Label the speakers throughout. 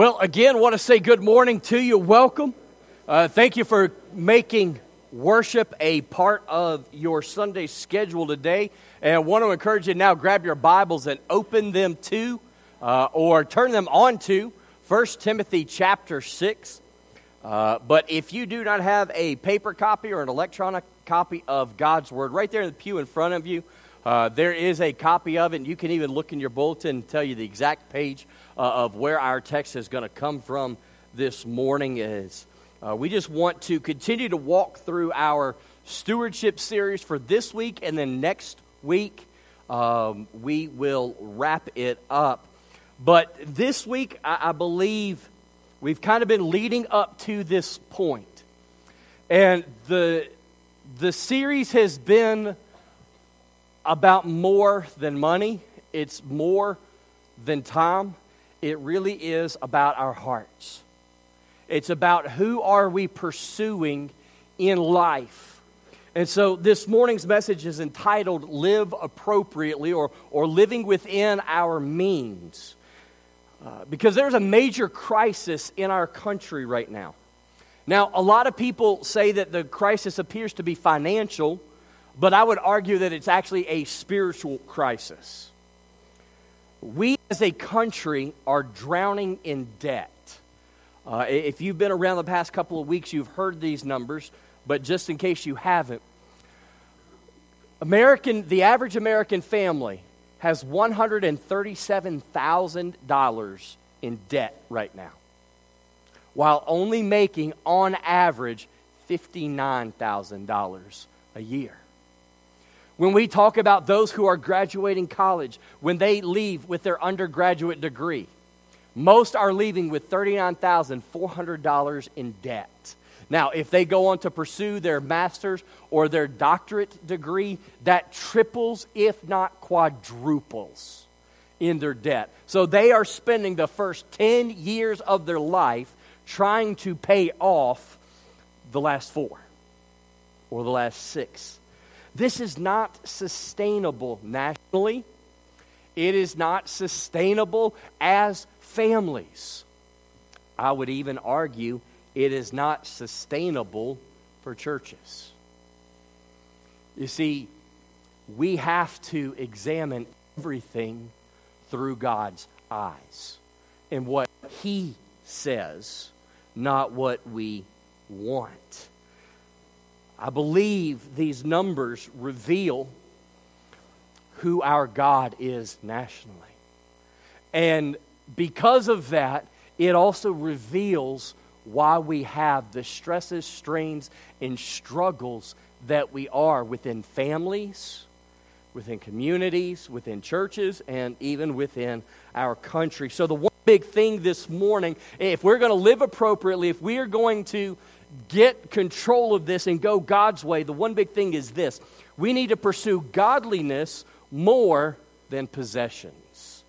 Speaker 1: Well, again, want to say good morning to you. Welcome. Uh, thank you for making worship a part of your Sunday schedule today. And I want to encourage you now grab your Bibles and open them to uh, or turn them on to 1 Timothy chapter 6. Uh, but if you do not have a paper copy or an electronic copy of God's Word, right there in the pew in front of you, uh, there is a copy of it, and you can even look in your bulletin and tell you the exact page of where our text is going to come from this morning. Is uh, we just want to continue to walk through our stewardship series for this week, and then next week um, we will wrap it up. But this week, I, I believe we've kind of been leading up to this point, and the the series has been about more than money, it's more than time. It really is about our hearts. It's about who are we pursuing in life. And so this morning's message is entitled Live Appropriately or, or Living Within Our Means. Uh, because there's a major crisis in our country right now. Now, a lot of people say that the crisis appears to be financial, but I would argue that it's actually a spiritual crisis. We as a country are drowning in debt. Uh, if you've been around the past couple of weeks, you've heard these numbers, but just in case you haven't, American, the average American family has $137,000 in debt right now, while only making, on average, $59,000 a year. When we talk about those who are graduating college, when they leave with their undergraduate degree, most are leaving with $39,400 in debt. Now, if they go on to pursue their master's or their doctorate degree, that triples, if not quadruples, in their debt. So they are spending the first 10 years of their life trying to pay off the last four or the last six. This is not sustainable nationally. It is not sustainable as families. I would even argue it is not sustainable for churches. You see, we have to examine everything through God's eyes and what He says, not what we want. I believe these numbers reveal who our God is nationally. And because of that, it also reveals why we have the stresses, strains, and struggles that we are within families, within communities, within churches, and even within our country. So, the one big thing this morning, if we're going to live appropriately, if we are going to get control of this and go God's way, the one big thing is this we need to pursue godliness more than possessions.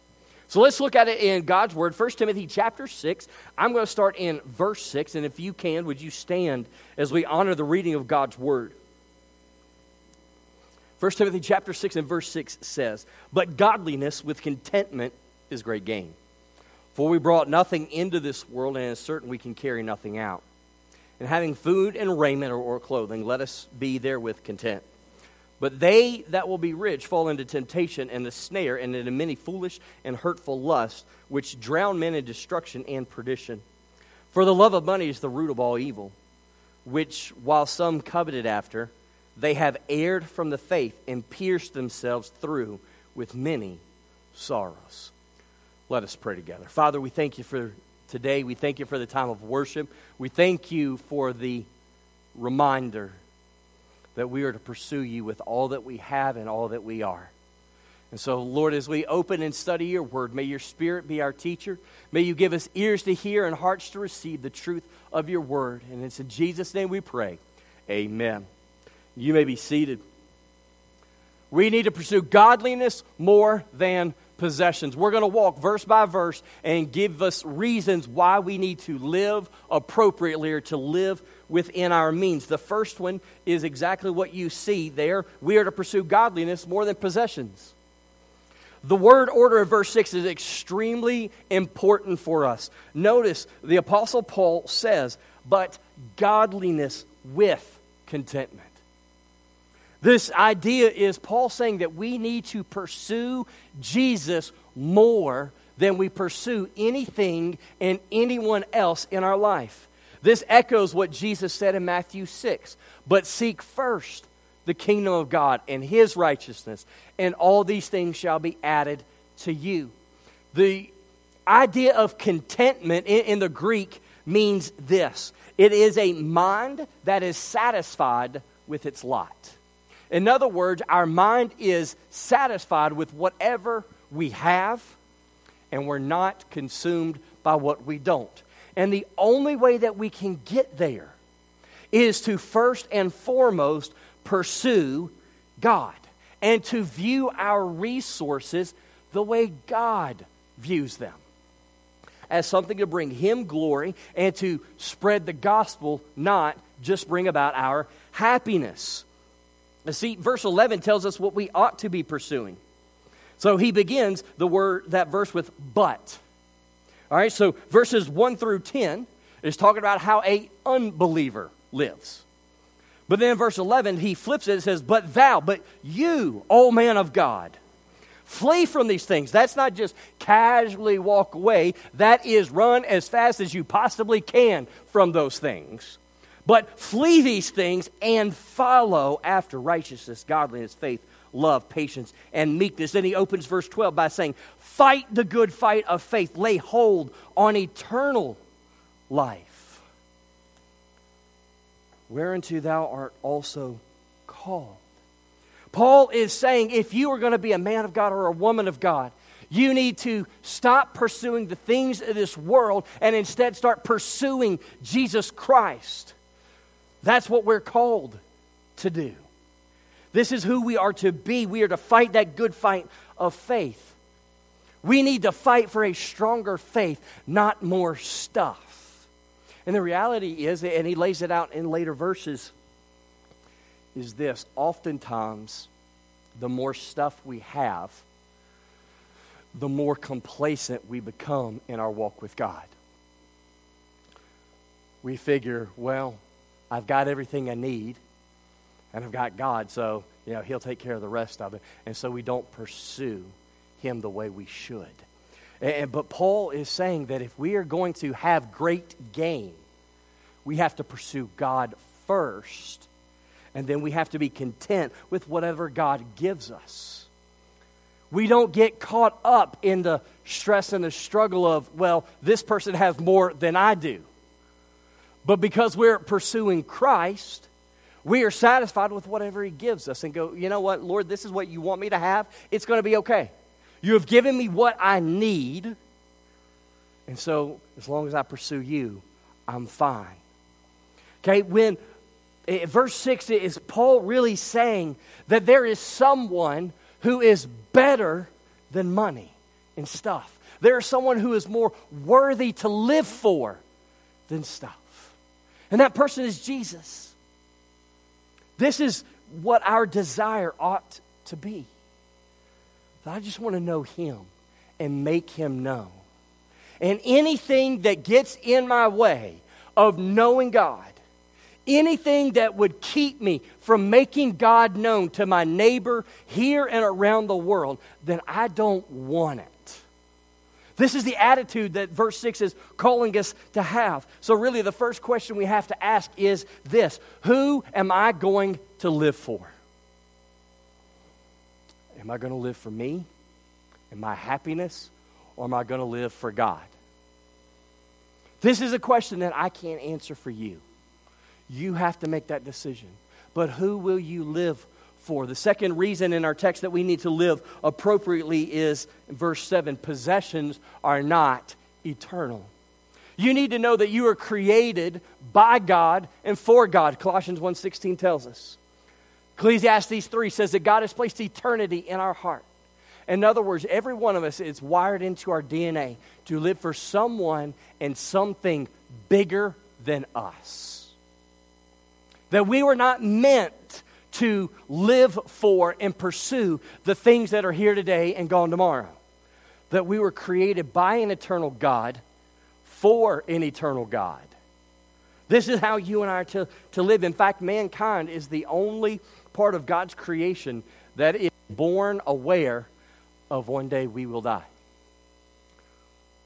Speaker 1: So let's look at it in God's Word. 1 Timothy chapter 6. I'm going to start in verse 6. And if you can, would you stand as we honor the reading of God's Word? 1 Timothy chapter 6 and verse 6 says, But godliness with contentment is great gain. For we brought nothing into this world, and it is certain we can carry nothing out and having food and raiment or, or clothing, let us be therewith content. But they that will be rich fall into temptation and the snare and into many foolish and hurtful lusts, which drown men in destruction and perdition. For the love of money is the root of all evil, which, while some coveted after, they have erred from the faith and pierced themselves through with many sorrows. Let us pray together. Father, we thank you for today. We thank you for the time of worship. We thank you for the reminder that we are to pursue you with all that we have and all that we are. And so, Lord, as we open and study your word, may your spirit be our teacher. May you give us ears to hear and hearts to receive the truth of your word. And it's in Jesus' name we pray. Amen. You may be seated. We need to pursue godliness more than possessions. We're going to walk verse by verse and give us reasons why we need to live appropriately or to live within our means. The first one is exactly what you see there. We are to pursue godliness more than possessions. The word order of verse 6 is extremely important for us. Notice the Apostle Paul says, but godliness with contentment. This idea is Paul saying that we need to pursue Jesus more than we pursue anything and anyone else in our life. This echoes what Jesus said in Matthew 6. But seek first the kingdom of God and his righteousness, and all these things shall be added to you. The idea of contentment in, in the Greek means this it is a mind that is satisfied with its lot. In other words, our mind is satisfied with whatever we have, and we're not consumed by what we don't. And the only way that we can get there is to first and foremost pursue God and to view our resources the way God views them as something to bring Him glory and to spread the gospel, not just bring about our happiness. See, verse 11 tells us what we ought to be pursuing. So he begins the word that verse with but. All right, so verses 1 through 10 is talking about how a unbeliever lives. But then verse 11, he flips it and says, But thou, but you, O man of God, flee from these things. That's not just casually walk away, that is run as fast as you possibly can from those things. But flee these things and follow after righteousness, godliness, faith, love, patience, and meekness. Then he opens verse 12 by saying, Fight the good fight of faith, lay hold on eternal life, whereunto thou art also called. Paul is saying if you are going to be a man of God or a woman of God, you need to stop pursuing the things of this world and instead start pursuing Jesus Christ. That's what we're called to do. This is who we are to be. We are to fight that good fight of faith. We need to fight for a stronger faith, not more stuff. And the reality is, and he lays it out in later verses, is this oftentimes, the more stuff we have, the more complacent we become in our walk with God. We figure, well, I've got everything I need and I've got God, so you know He'll take care of the rest of it. And so we don't pursue Him the way we should. And, but Paul is saying that if we are going to have great gain, we have to pursue God first, and then we have to be content with whatever God gives us. We don't get caught up in the stress and the struggle of, well, this person has more than I do. But because we're pursuing Christ, we are satisfied with whatever He gives us and go, you know what, Lord, this is what you want me to have. It's going to be okay. You have given me what I need. And so, as long as I pursue you, I'm fine. Okay, when eh, verse 6 is Paul really saying that there is someone who is better than money and stuff. There is someone who is more worthy to live for than stuff. And that person is Jesus. This is what our desire ought to be. That I just want to know Him and make Him known. And anything that gets in my way of knowing God, anything that would keep me from making God known to my neighbor here and around the world, then I don't want it. This is the attitude that verse 6 is calling us to have. So, really, the first question we have to ask is this Who am I going to live for? Am I going to live for me and my happiness, or am I going to live for God? This is a question that I can't answer for you. You have to make that decision. But who will you live for. The second reason in our text that we need to live appropriately is verse 7 possessions are not eternal. You need to know that you are created by God and for God. Colossians 1:16 tells us. Ecclesiastes 3 says that God has placed eternity in our heart. In other words, every one of us is wired into our DNA to live for someone and something bigger than us. That we were not meant to live for and pursue the things that are here today and gone tomorrow. That we were created by an eternal God for an eternal God. This is how you and I are to, to live. In fact, mankind is the only part of God's creation that is born aware of one day we will die.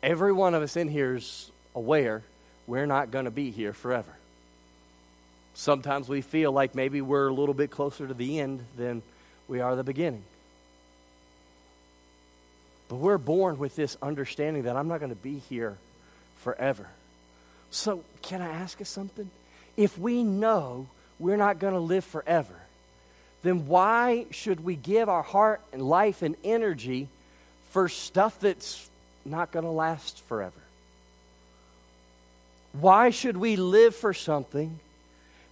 Speaker 1: Every one of us in here is aware we're not going to be here forever. Sometimes we feel like maybe we're a little bit closer to the end than we are the beginning. But we're born with this understanding that I'm not going to be here forever. So, can I ask us something? If we know we're not going to live forever, then why should we give our heart and life and energy for stuff that's not going to last forever? Why should we live for something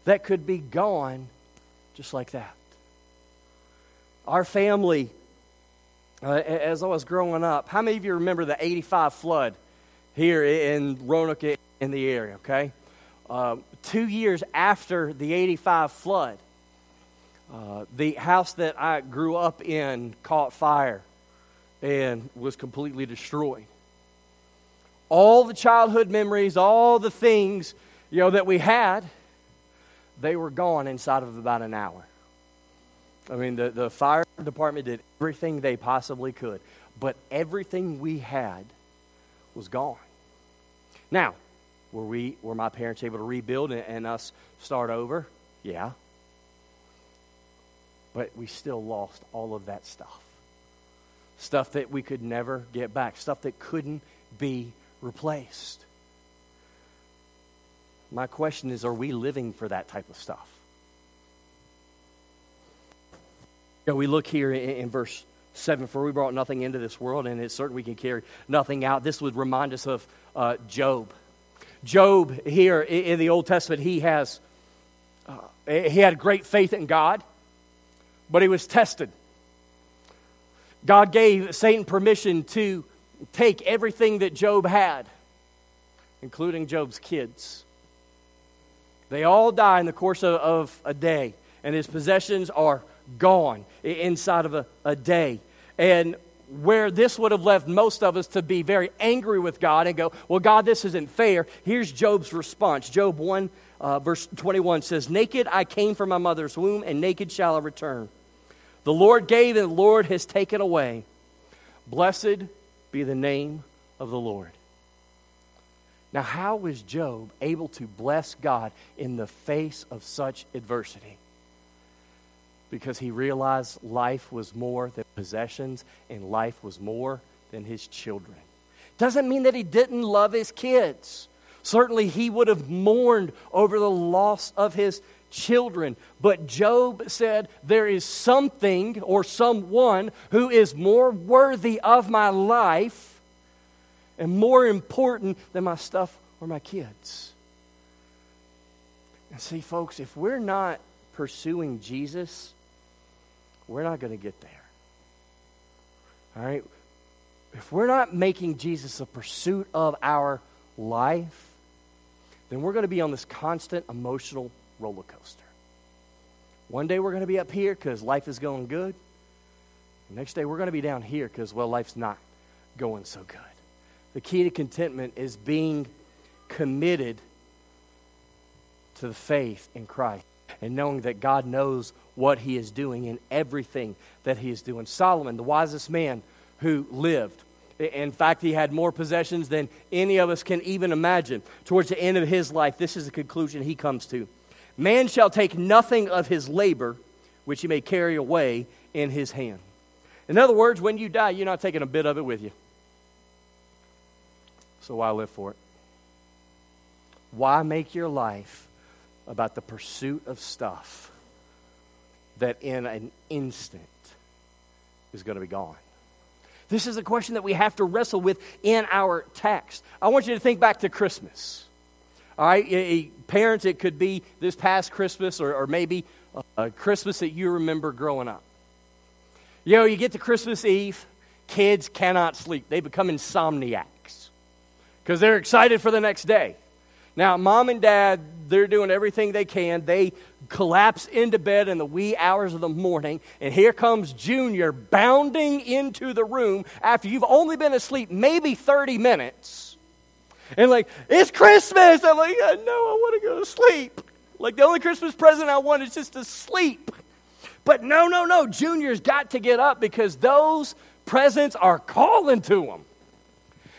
Speaker 1: that could be gone just like that? Our family, uh, as I was growing up, how many of you remember the 85 flood here in Roanoke in the area, okay? Uh, two years after the 85 flood, uh, the house that I grew up in caught fire and was completely destroyed all the childhood memories, all the things, you know, that we had, they were gone inside of about an hour. I mean, the, the fire department did everything they possibly could, but everything we had was gone. Now, were we were my parents able to rebuild and, and us start over? Yeah. But we still lost all of that stuff. Stuff that we could never get back, stuff that couldn't be replaced. My question is are we living for that type of stuff? You know, we look here in, in verse 7 For we brought nothing into this world, and it's certain we can carry nothing out. This would remind us of uh, Job. Job, here in, the Old Testament, he has. Uh, he had great faith in God, but he was tested. God gave Satan permission to take everything that Job had, including Job's kids. They all die in the course of, of a day, and his possessions are gone inside of a, a day. And where this would have left most of us to be very angry with God and go, Well, God, this isn't fair. Here's Job's response. Job 1, uh, verse 21 says, Naked I came from my mother's womb, and naked shall I return. The Lord gave, and the Lord has taken away. Blessed be the name of the Lord. Now, how was Job able to bless God in the face of such adversity? Because he realized life was more than possessions and life was more than his children. Doesn't mean that he didn't love his kids. Certainly, he would have mourned over the loss of his children. But Job said, There is something or someone who is more worthy of my life and more important than my stuff or my kids. And see, folks, if we're not pursuing Jesus, we're not going to get there. All right? If we're not making Jesus a pursuit of our life, then we're going to be on this constant emotional roller coaster. One day we're going to be up here because life is going good. The next day we're going to be down here because, well, life's not going so good. The key to contentment is being committed to the faith in Christ and knowing that God knows what he is doing in everything that he is doing. Solomon, the wisest man who lived, in fact, he had more possessions than any of us can even imagine. Towards the end of his life, this is the conclusion he comes to Man shall take nothing of his labor which he may carry away in his hand. In other words, when you die, you're not taking a bit of it with you. So why live for it? Why make your life about the pursuit of stuff that in an instant is going to be gone? This is a question that we have to wrestle with in our text. I want you to think back to Christmas. All right, parents, it could be this past Christmas or, or maybe a Christmas that you remember growing up. You know, you get to Christmas Eve, kids cannot sleep. They become insomniacs because they're excited for the next day. Now, mom and dad, they're doing everything they can. They collapse into bed in the wee hours of the morning, and here comes Junior bounding into the room after you've only been asleep maybe 30 minutes. And like, it's Christmas. I'm like, I know, I want to go to sleep. Like, the only Christmas present I want is just to sleep. But no, no, no. Junior's got to get up because those presents are calling to him.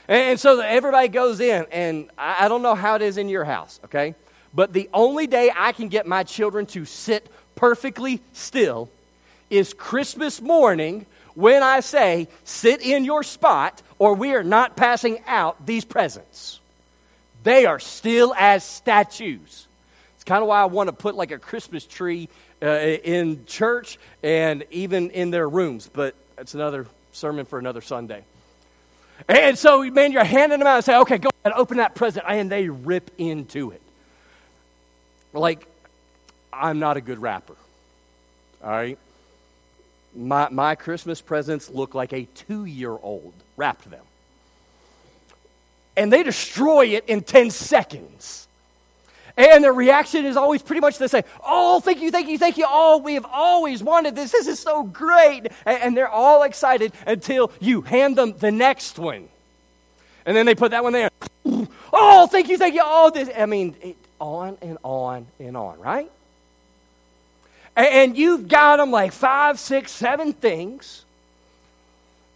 Speaker 1: And so everybody goes in, and I don't know how it is in your house, okay? But the only day I can get my children to sit perfectly still is Christmas morning when I say, sit in your spot, or we are not passing out these presents. They are still as statues. It's kind of why I want to put like a Christmas tree uh, in church and even in their rooms, but that's another sermon for another Sunday. And so, man, you're handing them out and say, okay, go ahead, open that present. And they rip into it. Like, I'm not a good wrapper. All right? My, my Christmas presents look like a two year old wrapped them. And they destroy it in 10 seconds. And their reaction is always pretty much the same. Oh, thank you, thank you, thank you. Oh, we have always wanted this. This is so great. And they're all excited until you hand them the next one. And then they put that one there. Oh, thank you, thank you. Oh, this. I mean, it, on and on and on, right? And you've got them like five, six, seven things.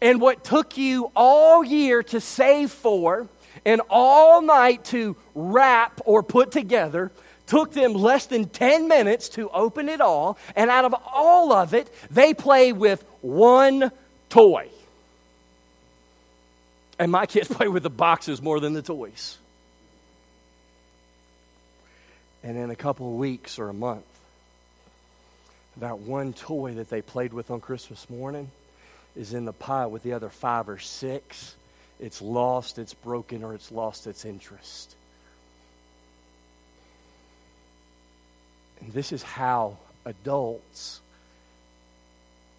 Speaker 1: And what took you all year to save for and all night to wrap or put together took them less than 10 minutes to open it all. And out of all of it, they play with one toy. And my kids play with the boxes more than the toys. And in a couple of weeks or a month, that one toy that they played with on Christmas morning is in the pile with the other five or six. It's lost, it's broken, or it's lost its interest. And this is how adults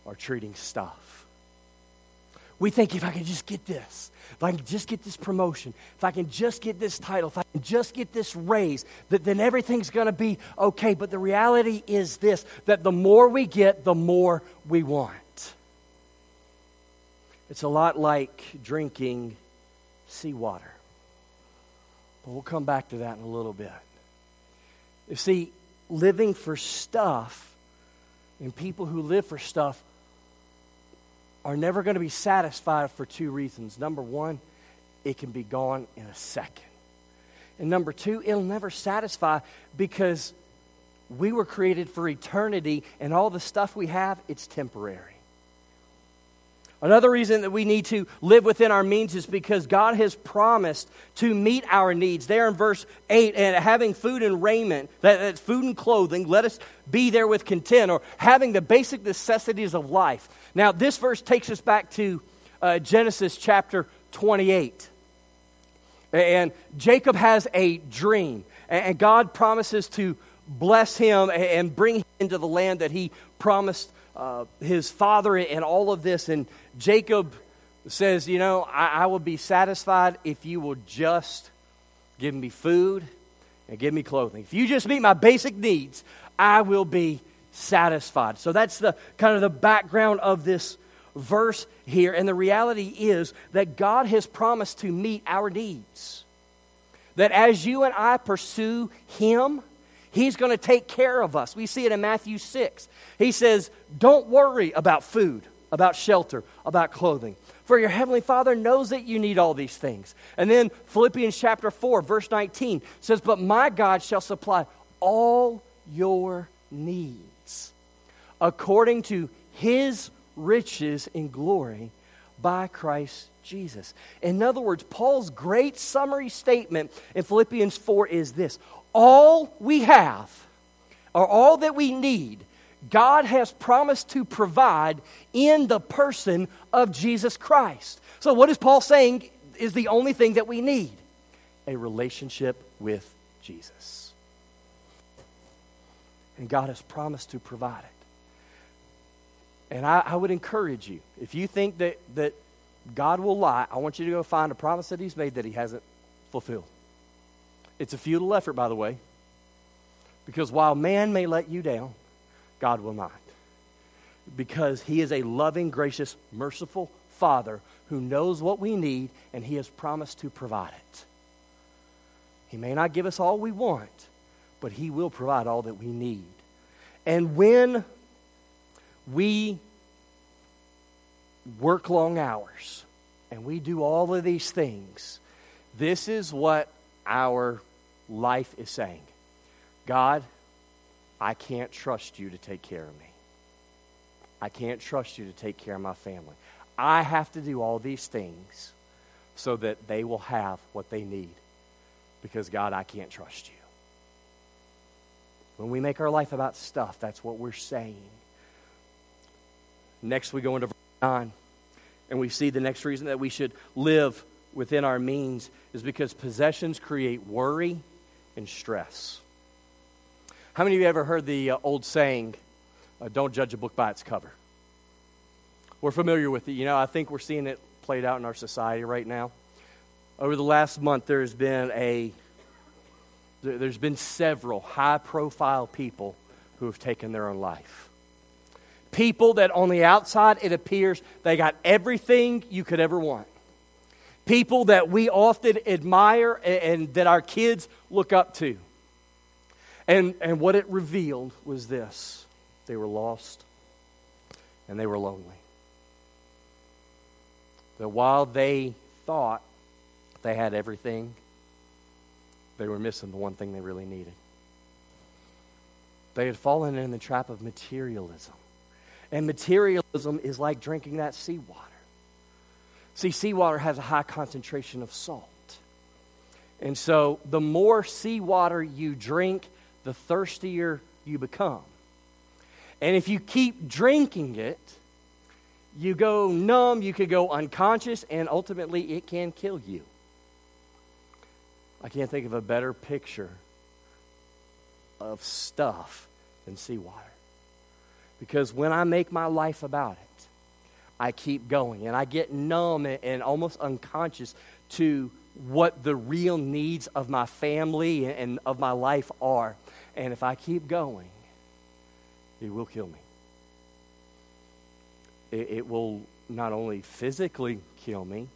Speaker 1: are treating stuff. We think if I can just get this, if I can just get this promotion, if I can just get this title, if I can just get this raise, that then everything's going to be okay. But the reality is this that the more we get, the more we want. It's a lot like drinking seawater. But we'll come back to that in a little bit. You see, living for stuff and people who live for stuff are never going to be satisfied for two reasons. Number one, it can be gone in a second. And number two, it'll never satisfy because we were created for eternity and all the stuff we have, it's temporary. Another reason that we need to live within our means is because God has promised to meet our needs. There in verse 8, and having food and raiment, that, that's food and clothing, let us be there with content, or having the basic necessities of life. Now, this verse takes us back to uh, Genesis chapter 28. And Jacob has a dream, and God promises to bless him and bring him into the land that he promised uh, his father and all of this. And Jacob says, You know, I, I will be satisfied if you will just give me food and give me clothing. If you just meet my basic needs, I will be satisfied. So that's the kind of the background of this verse here. And the reality is that God has promised to meet our needs. That as you and I pursue Him, He's going to take care of us. We see it in Matthew 6. He says, Don't worry about food, about shelter, about clothing. For your heavenly Father knows that you need all these things. And then Philippians chapter 4, verse 19 says, But my God shall supply all your needs according to his riches in glory by Christ Jesus. In other words, Paul's great summary statement in Philippians 4 is this all we have, or all that we need, God has promised to provide in the person of Jesus Christ. So, what is Paul saying is the only thing that we need? A relationship with Jesus. And God has promised to provide it. And I, I would encourage you, if you think that, that God will lie, I want you to go find a promise that He's made that He hasn't fulfilled. It's a futile effort, by the way, because while man may let you down, God will not. Because he is a loving, gracious, merciful Father who knows what we need and he has promised to provide it. He may not give us all we want, but he will provide all that we need. And when we work long hours and we do all of these things, this is what our life is saying God, I can't trust you to take care of me. I can't trust you to take care of my family. I have to do all these things so that they will have what they need. Because, God, I can't trust you. When we make our life about stuff, that's what we're saying. Next, we go into verse 9, and we see the next reason that we should live within our means is because possessions create worry and stress. How many of you ever heard the uh, old saying, uh, don't judge a book by its cover? We're familiar with it. You know, I think we're seeing it played out in our society right now. Over the last month, there's been a there's been several high profile people who have taken their own life. People that on the outside it appears they got everything you could ever want. People that we often admire and, and that our kids look up to. And, and what it revealed was this they were lost and they were lonely. That while they thought they had everything, they were missing the one thing they really needed. They had fallen in the trap of materialism. And materialism is like drinking that seawater. See, seawater has a high concentration of salt. And so the more seawater you drink, the thirstier you become. And if you keep drinking it, you go numb, you could go unconscious, and ultimately it can kill you. I can't think of a better picture of stuff than seawater. Because when I make my life about it, I keep going and I get numb and almost unconscious to what the real needs of my family and of my life are. And if I keep going, it will kill me. It, it will not only physically kill me,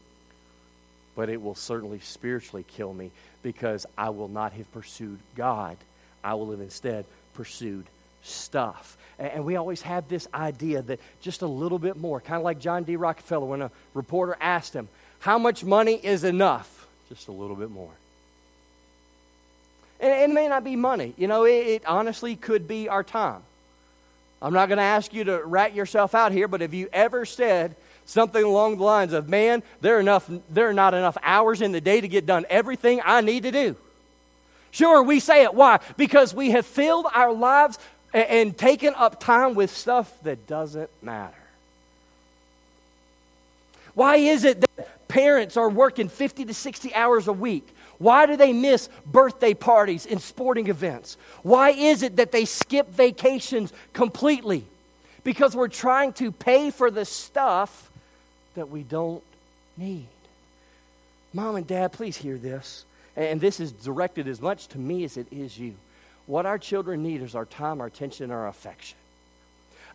Speaker 1: but it will certainly spiritually kill me because I will not have pursued God. I will have instead pursued stuff. And we always have this idea that just a little bit more, kind of like John D. Rockefeller when a reporter asked him, How much money is enough? Just a little bit more. And it may not be money. You know, it, it honestly could be our time. I'm not going to ask you to rat yourself out here, but have you ever said, something along the lines of, Man, there are, enough, there are not enough hours in the day to get done everything I need to do. Sure, we say it. Why? Because we have filled our lives and, and taken up time with stuff that doesn't matter. Why is it that parents are working 50 to 60 hours a week? Why do they miss birthday parties and sporting events? Why is it that they skip vacations completely? Because we're trying to pay for the stuff that we don't need. Mom and dad, please hear this. And this is directed as much to me as it is you. What our children need is our time, our attention, our affection.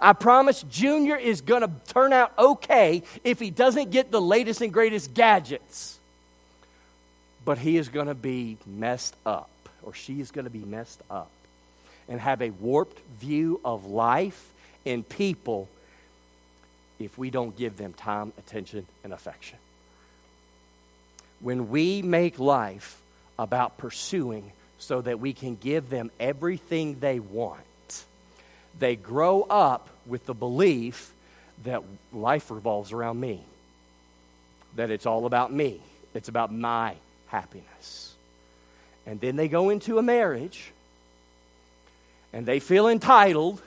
Speaker 1: I promise Junior is going to turn out okay if he doesn't get the latest and greatest gadgets. But he is going to be messed up, or she is going to be messed up, and have a warped view of life and people if we don't give them time, attention, and affection. When we make life about pursuing so that we can give them everything they want, they grow up with the belief that life revolves around me, that it's all about me, it's about my happiness. And then they go into a marriage and they feel entitled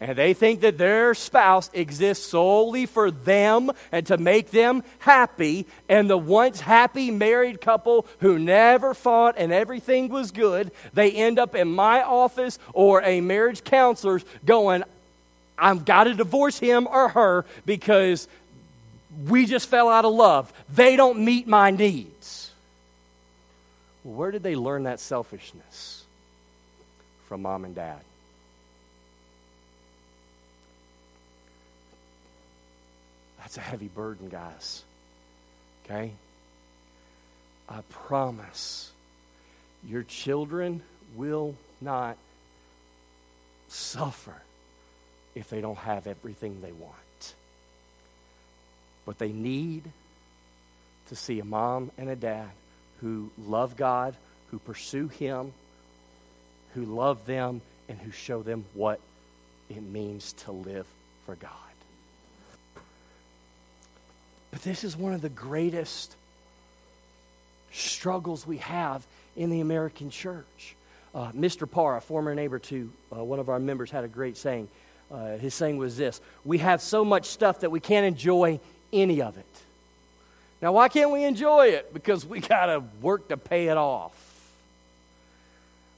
Speaker 1: and they think that their spouse exists solely for them and to make them happy. And the once happy married couple who never fought and everything was good, they end up in my office or a marriage counselor's going, I've got to divorce him or her because we just fell out of love. They don't meet my needs. Where did they learn that selfishness? From mom and dad. That's a heavy burden, guys. Okay? I promise your children will not suffer if they don't have everything they want. But they need to see a mom and a dad who love God, who pursue Him, who love them, and who show them what it means to live for God. But this is one of the greatest struggles we have in the American church. Uh, Mr. Parr, a former neighbor to uh, one of our members, had a great saying. Uh, his saying was this We have so much stuff that we can't enjoy any of it. Now, why can't we enjoy it? Because we got to work to pay it off.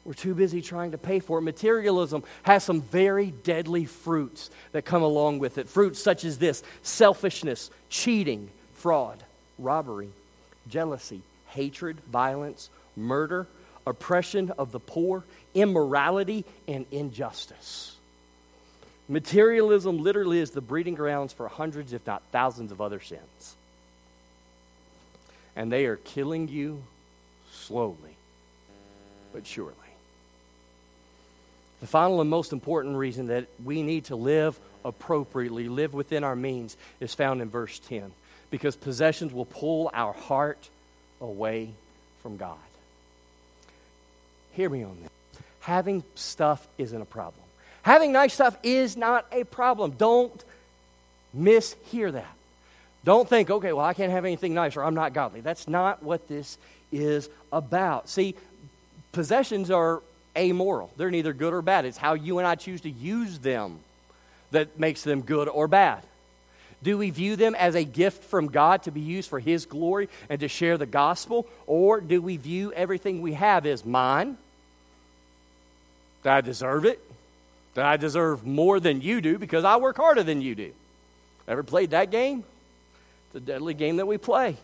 Speaker 1: We're too busy trying to pay for it. Materialism has some very deadly fruits that come along with it. Fruits such as this selfishness, cheating, fraud, robbery, jealousy, hatred, violence, murder, oppression of the poor, immorality, and injustice. Materialism literally is the breeding grounds for hundreds, if not thousands, of other sins. And they are killing you slowly, but surely. The final and most important reason that we need to live appropriately, live within our means, is found in verse 10. Because possessions will pull our heart away from God. Hear me on this. Having stuff isn't a problem. Having nice stuff is not a problem. Don't mishear that. Don't think, okay, well, I can't have anything nice or I'm not godly. That's not what this is about. See, possessions are amoral, they're neither good or bad. It's how you and I choose to use them that makes them good or bad. Do we view them as a gift from God to be used for His glory and to share the gospel? Or do we view everything we have as mine? Do I deserve it? Do I deserve more than you do because I work harder than you do? Ever played that game? A deadly game that we play.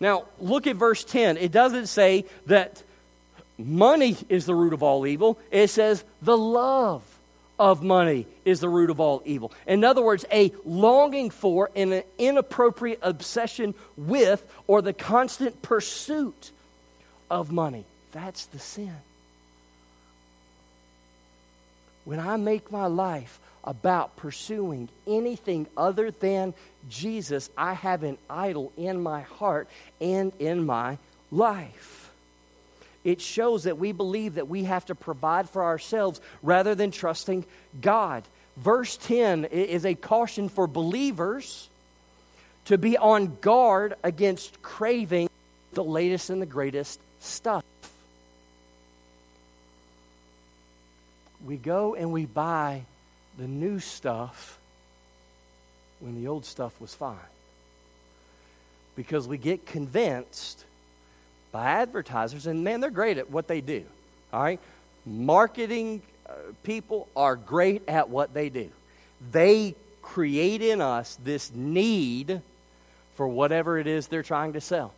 Speaker 1: Now, look at verse 10. It doesn't say that money is the root of all evil, it says the love of money is the root of all evil. In other words, a longing for and an inappropriate obsession with or the constant pursuit of money. That's the sin. When I make my life about pursuing anything other than Jesus, I have an idol in my heart and in my life it shows that we believe that we have to provide for ourselves rather than trusting God. Verse 10 is a caution for believers to be on guard against craving the latest and the greatest stuff. We go and we buy the new stuff when the old stuff was fine. Because we get convinced by advertisers, and man, they're great at what they do. All right? Marketing uh, people are great at what they do. They create in us this need for whatever it is they're trying to sell.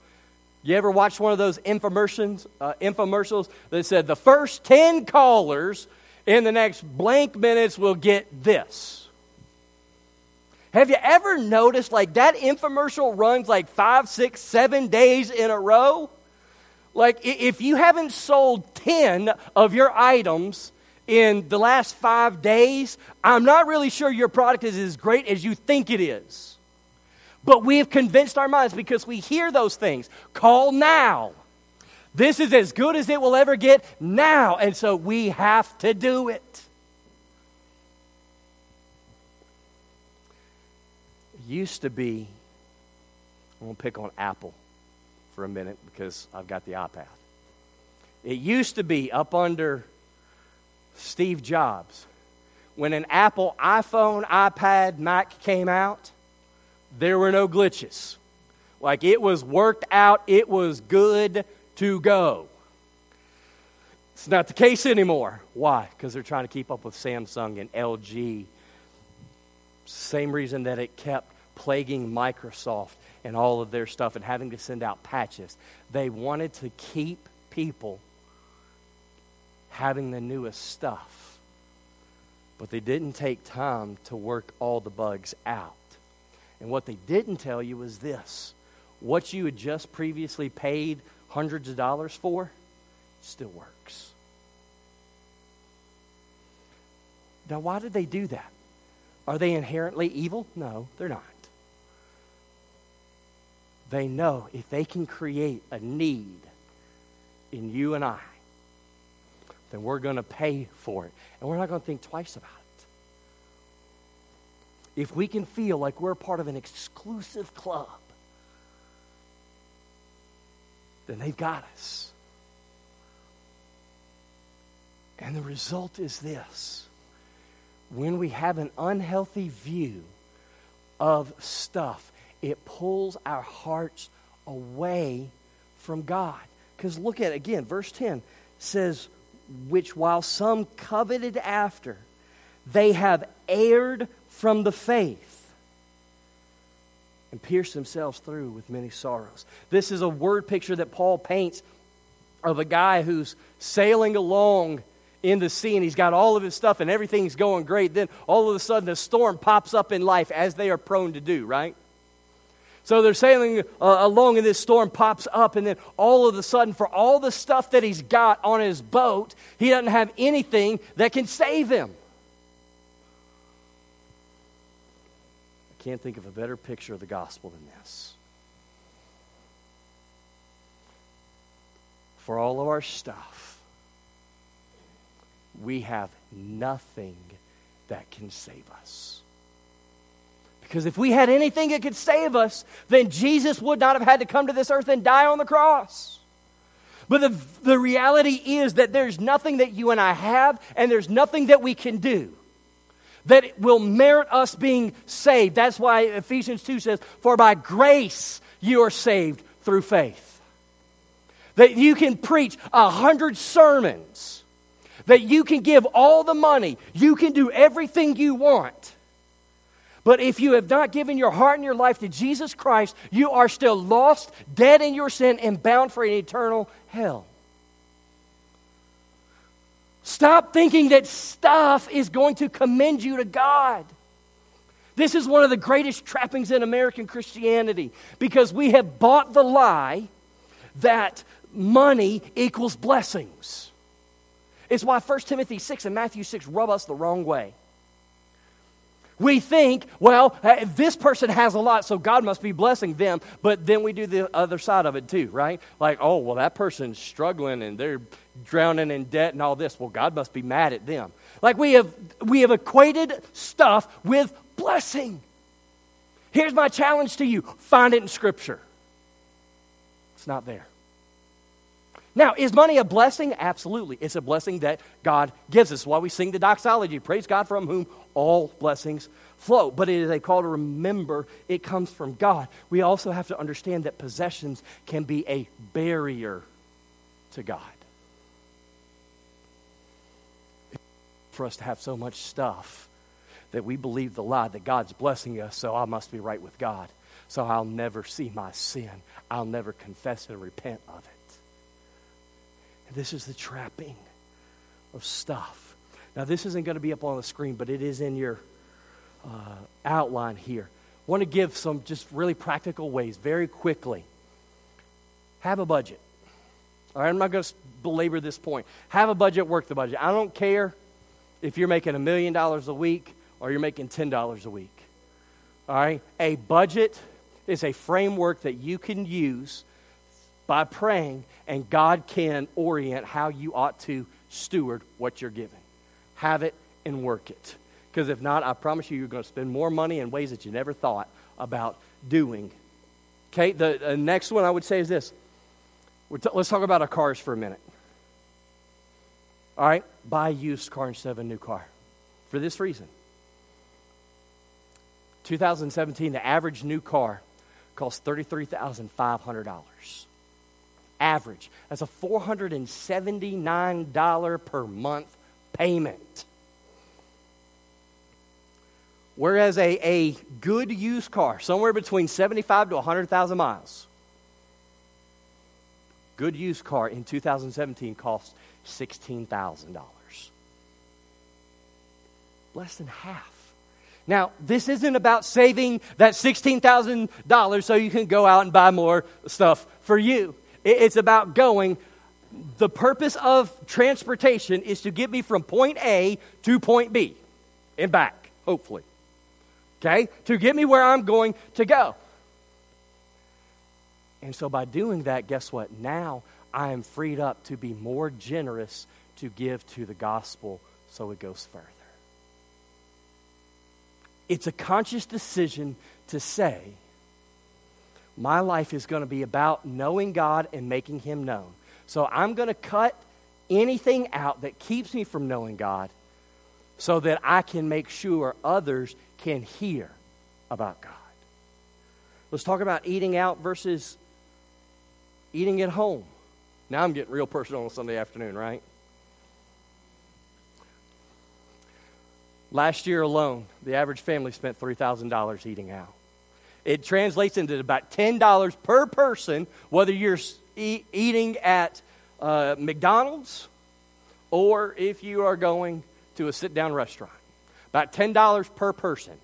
Speaker 1: You ever watch one of those infomercials, uh, infomercials that said the first 10 callers in the next blank minutes we'll get this? Have you ever noticed like that infomercial runs like five, six, seven days in a row? Like, if you haven't sold 10 of your items in the last five days, I'm not really sure your product is as great as you think it is. But we have convinced our minds because we hear those things. Call now. This is as good as it will ever get now. And so we have to do it. It used to be, I'm going to pick on Apple for a minute because I've got the iPad. It used to be up under Steve Jobs. When an Apple iPhone, iPad, Mac came out, there were no glitches. Like it was worked out, it was good to go. It's not the case anymore. Why? Because they're trying to keep up with Samsung and LG. Same reason that it kept plaguing Microsoft and all of their stuff and having to send out patches. They wanted to keep people having the newest stuff, but they didn't take time to work all the bugs out. And what they didn't tell you was this what you had just previously paid hundreds of dollars for still works. Now, why did they do that? Are they inherently evil? No, they're not. They know if they can create a need in you and I, then we're going to pay for it. And we're not going to think twice about it. If we can feel like we're part of an exclusive club, then they've got us. And the result is this when we have an unhealthy view of stuff, it pulls our hearts away from God. Because look at it again, verse 10 says, Which while some coveted after, they have erred from the faith and pierced themselves through with many sorrows. This is a word picture that Paul paints of a guy who's sailing along in the sea and he's got all of his stuff and everything's going great. Then all of a sudden a storm pops up in life as they are prone to do, right? So they're sailing uh, along and this storm pops up and then all of a sudden for all the stuff that he's got on his boat, he doesn't have anything that can save him. Can't think of a better picture of the gospel than this. For all of our stuff, we have nothing that can save us. Because if we had anything that could save us, then Jesus would not have had to come to this earth and die on the cross. But the, the reality is that there's nothing that you and I have, and there's nothing that we can do that will merit us being saved. That's why Ephesians 2 says, For by grace you are saved through faith. That you can preach a hundred sermons that you can give all the money, you can do everything you want. But if you have not given your heart and your life to Jesus Christ, you are still lost, dead in your sin, and bound for an eternal hell. Stop thinking that stuff is going to commend you to God. This is one of the greatest trappings in American Christianity because we have bought the lie that money equals blessings. It's why 1 Timothy 6 and Matthew 6 rub us the wrong way. We think, well, this person has a lot, so God must be blessing them. But then we do the other side of it too, right? Like, oh, well, that person's struggling and they're drowning in debt and all this. Well, God must be mad at them. Like we have we have equated stuff with blessing. Here's my challenge to you: find it in Scripture. It's not there. Now, is money a blessing? Absolutely. It's a blessing that God gives us. Why we sing the doxology. Praise God from whom all blessings flow. But it is a call to remember it comes from God. We also have to understand that possessions can be a barrier to God. For us to have so much stuff that we believe the lie that God's blessing us, so I must be right with God. So I'll never see my sin. I'll never confess and repent of it. This is the trapping of stuff. Now, this isn't going to be up on the screen, but it is in your uh, outline here. I want to give some just really practical ways very quickly. Have a budget. All right, I'm not going to belabor this point. Have a budget, work the budget. I don't care if you're making a million dollars a week or you're making $10 a week. All right, a budget is a framework that you can use by praying, and God can orient how you ought to steward what you're giving. Have it and work it. Because if not, I promise you, you're going to spend more money in ways that you never thought about doing. Okay, the, the next one I would say is this. T- let's talk about our cars for a minute. All right, buy a used car instead of a new car. For this reason 2017, the average new car costs $33,500 average. That's a $479 per month payment. Whereas a, a good used car, somewhere between 75 to 100,000 miles, good used car in 2017 cost $16,000. Less than half. Now, this isn't about saving that $16,000 so you can go out and buy more stuff for you. It's about going. The purpose of transportation is to get me from point A to point B and back, hopefully. Okay? To get me where I'm going to go. And so by doing that, guess what? Now I am freed up to be more generous to give to the gospel so it goes further. It's a conscious decision to say, my life is going to be about knowing God and making Him known. So I'm going to cut anything out that keeps me from knowing God so that I can make sure others can hear about God. Let's talk about eating out versus eating at home. Now I'm getting real personal on Sunday afternoon, right? Last year alone, the average family spent $3,000 eating out. It translates into about $10 per person, whether you're eating at uh, McDonald's or if you are going to a sit down restaurant. About $10 per person.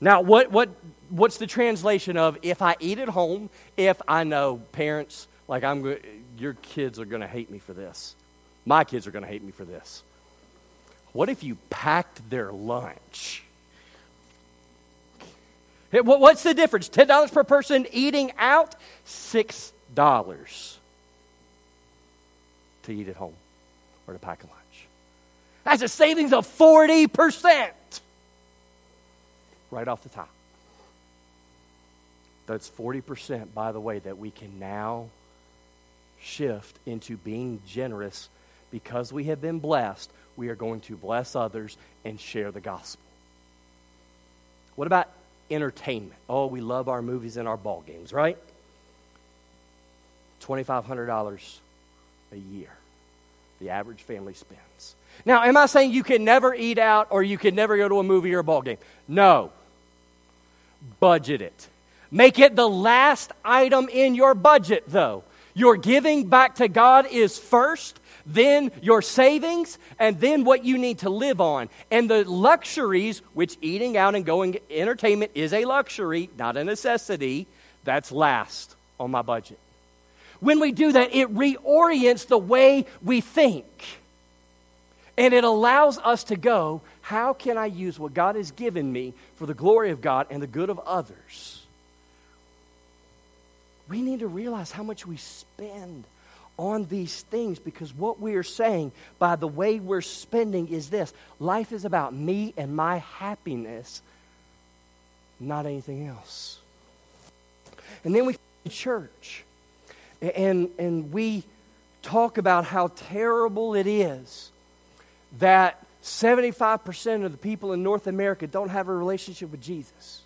Speaker 1: Now, what, what, what's the translation of if I eat at home, if I know parents, like I'm, your kids are going to hate me for this. My kids are going to hate me for this. What if you packed their lunch? What's the difference? $10 per person eating out, $6 to eat at home or to pack a lunch. That's a savings of 40% right off the top. That's 40%, by the way, that we can now shift into being generous because we have been blessed. We are going to bless others and share the gospel. What about entertainment? Oh, we love our movies and our ball games, right? $2,500 a year, the average family spends. Now, am I saying you can never eat out or you can never go to a movie or a ball game? No. Budget it. Make it the last item in your budget, though. Your giving back to God is first, then your savings, and then what you need to live on. And the luxuries, which eating out and going entertainment is a luxury, not a necessity, that's last on my budget. When we do that, it reorients the way we think. And it allows us to go, how can I use what God has given me for the glory of God and the good of others? We need to realize how much we spend on these things because what we are saying by the way we're spending is this life is about me and my happiness, not anything else. And then we church and, and we talk about how terrible it is that 75% of the people in North America don't have a relationship with Jesus.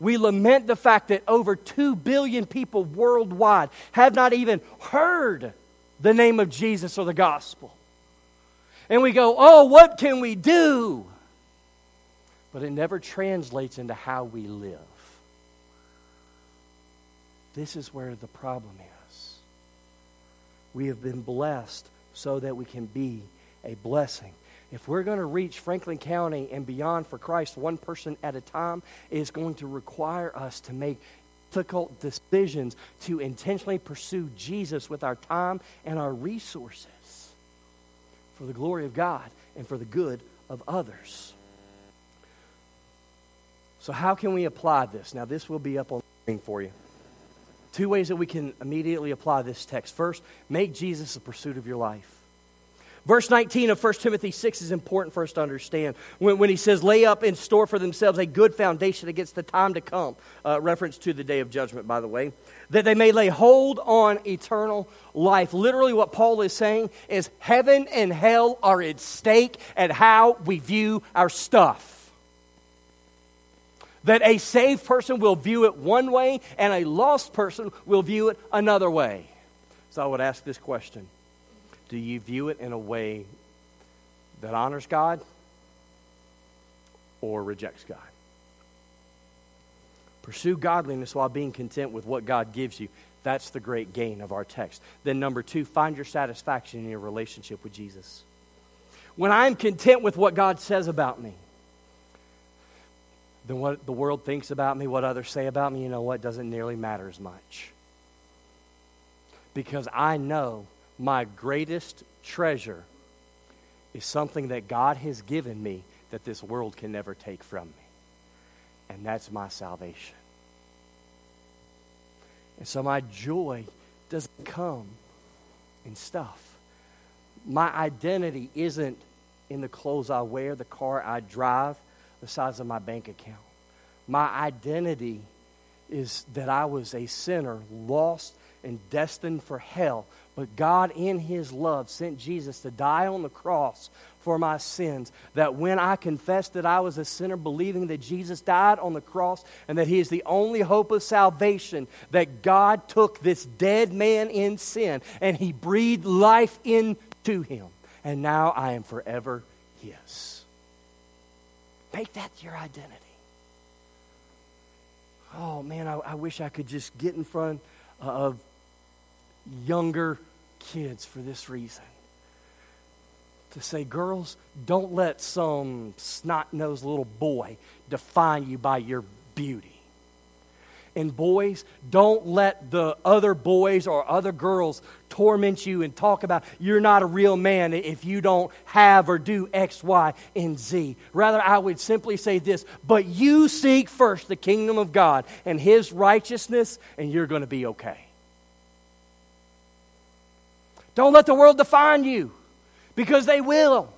Speaker 1: We lament the fact that over 2 billion people worldwide have not even heard the name of Jesus or the gospel. And we go, oh, what can we do? But it never translates into how we live. This is where the problem is. We have been blessed so that we can be a blessing. If we're going to reach Franklin County and beyond for Christ one person at a time, is going to require us to make difficult decisions to intentionally pursue Jesus with our time and our resources for the glory of God and for the good of others. So, how can we apply this? Now, this will be up on the screen for you. Two ways that we can immediately apply this text. First, make Jesus the pursuit of your life. Verse 19 of 1 Timothy 6 is important for us to understand when, when he says, lay up in store for themselves a good foundation against the time to come. Uh, reference to the day of judgment, by the way. That they may lay hold on eternal life. Literally, what Paul is saying is heaven and hell are at stake at how we view our stuff. That a saved person will view it one way and a lost person will view it another way. So I would ask this question do you view it in a way that honors God or rejects God? Pursue godliness while being content with what God gives you. That's the great gain of our text. Then, number two, find your satisfaction in your relationship with Jesus. When I'm content with what God says about me, then what the world thinks about me, what others say about me, you know what, doesn't nearly matter as much. Because I know my greatest treasure is something that God has given me that this world can never take from me. And that's my salvation. And so my joy doesn't come in stuff. My identity isn't in the clothes I wear, the car I drive, the size of my bank account. My identity is that I was a sinner, lost and destined for hell. But God, in His love, sent Jesus to die on the cross for my sins. That when I confessed that I was a sinner, believing that Jesus died on the cross and that He is the only hope of salvation, that God took this dead man in sin and He breathed life into him. And now I am forever His. Make that your identity. Oh man, I, I wish I could just get in front of younger kids for this reason. To say, girls, don't let some snot nosed little boy define you by your beauty. And boys, don't let the other boys or other girls torment you and talk about you're not a real man if you don't have or do X, Y, and Z. Rather, I would simply say this but you seek first the kingdom of God and his righteousness, and you're going to be okay. Don't let the world define you because they will.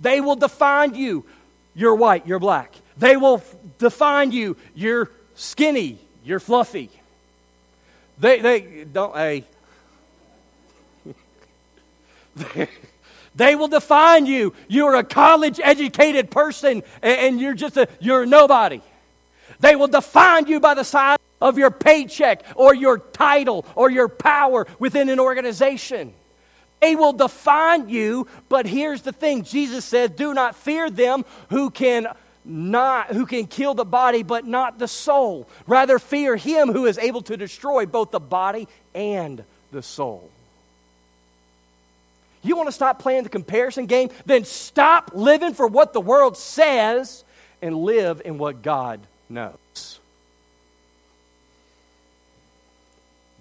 Speaker 1: They will define you. You're white, you're black. They will f- define you. You're skinny, you're fluffy. They, they don't, hey. they will define you. You're a college educated person and you're just a, you're nobody. They will define you by the size of your paycheck or your title or your power within an organization. They will define you, but here's the thing. Jesus says, Do not fear them who can not who can kill the body but not the soul. Rather fear him who is able to destroy both the body and the soul. You want to stop playing the comparison game? Then stop living for what the world says and live in what god knows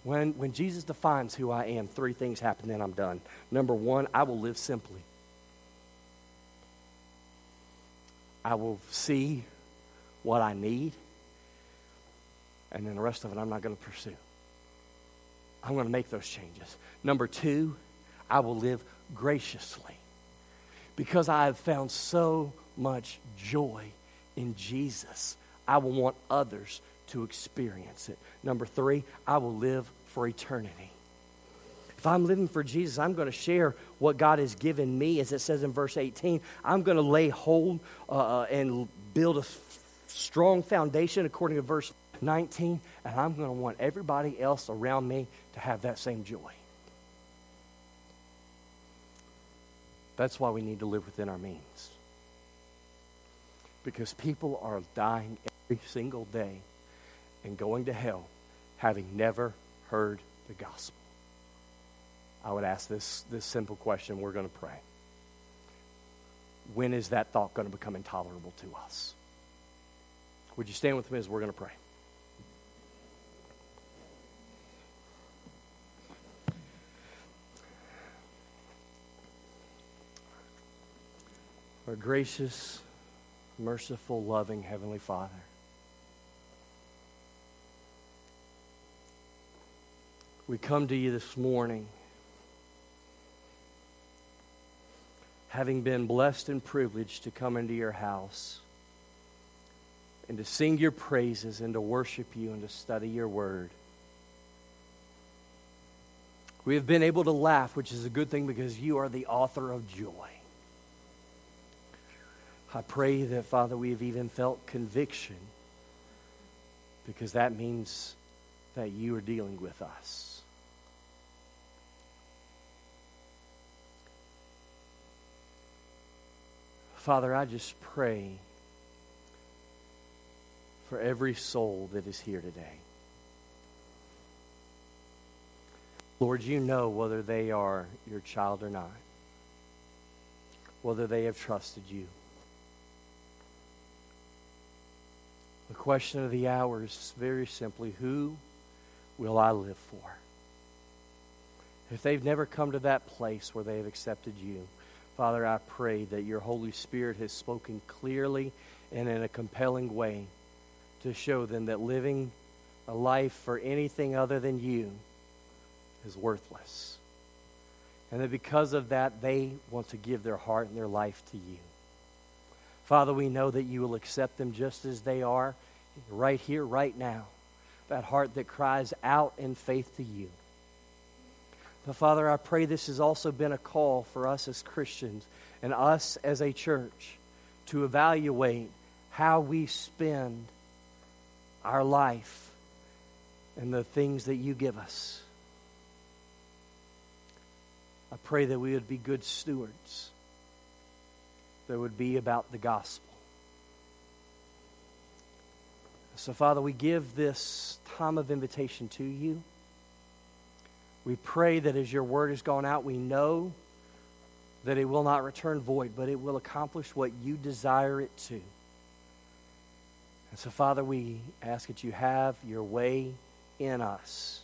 Speaker 1: When, when Jesus defines who I am, three things happen, then I'm done. Number one, I will live simply. I will see what I need, and then the rest of it I'm not going to pursue. I'm going to make those changes. Number two, I will live graciously because I have found so much joy in Jesus. I will want others to experience it. Number three, I will live for eternity. If I'm living for Jesus, I'm going to share what God has given me. As it says in verse 18, I'm going to lay hold uh, uh and build a strong foundation according to verse 19, and I'm going to want everybody else around me to have that same joy. That's why we need to live within our means. Because people are dying every single day and going to hell having never heard the gospel. I would ask this, this simple question. We're going to pray. When is that thought going to become intolerable to us? Would you stand with me as we're going to pray? Our gracious, merciful, loving Heavenly Father. We come to you this morning having been blessed and privileged to come into your house and to sing your praises and to worship you and to study your word. We have been able to laugh, which is a good thing because you are the author of joy. I pray that, Father, we have even felt conviction because that means that you are dealing with us. Father, I just pray for every soul that is here today. Lord, you know whether they are your child or not, whether they have trusted you. The question of the hour is very simply who will I live for? If they've never come to that place where they have accepted you, Father, I pray that your Holy Spirit has spoken clearly and in a compelling way to show them that living a life for anything other than you is worthless. And that because of that, they want to give their heart and their life to you. Father, we know that you will accept them just as they are, right here, right now. That heart that cries out in faith to you. But Father, I pray this has also been a call for us as Christians and us as a church to evaluate how we spend our life and the things that you give us. I pray that we would be good stewards, that would be about the gospel. So, Father, we give this time of invitation to you. We pray that as your word has gone out, we know that it will not return void, but it will accomplish what you desire it to. And so, Father, we ask that you have your way in us.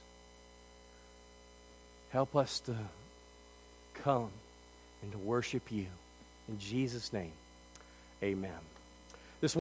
Speaker 1: Help us to come and to worship you. In Jesus' name, amen.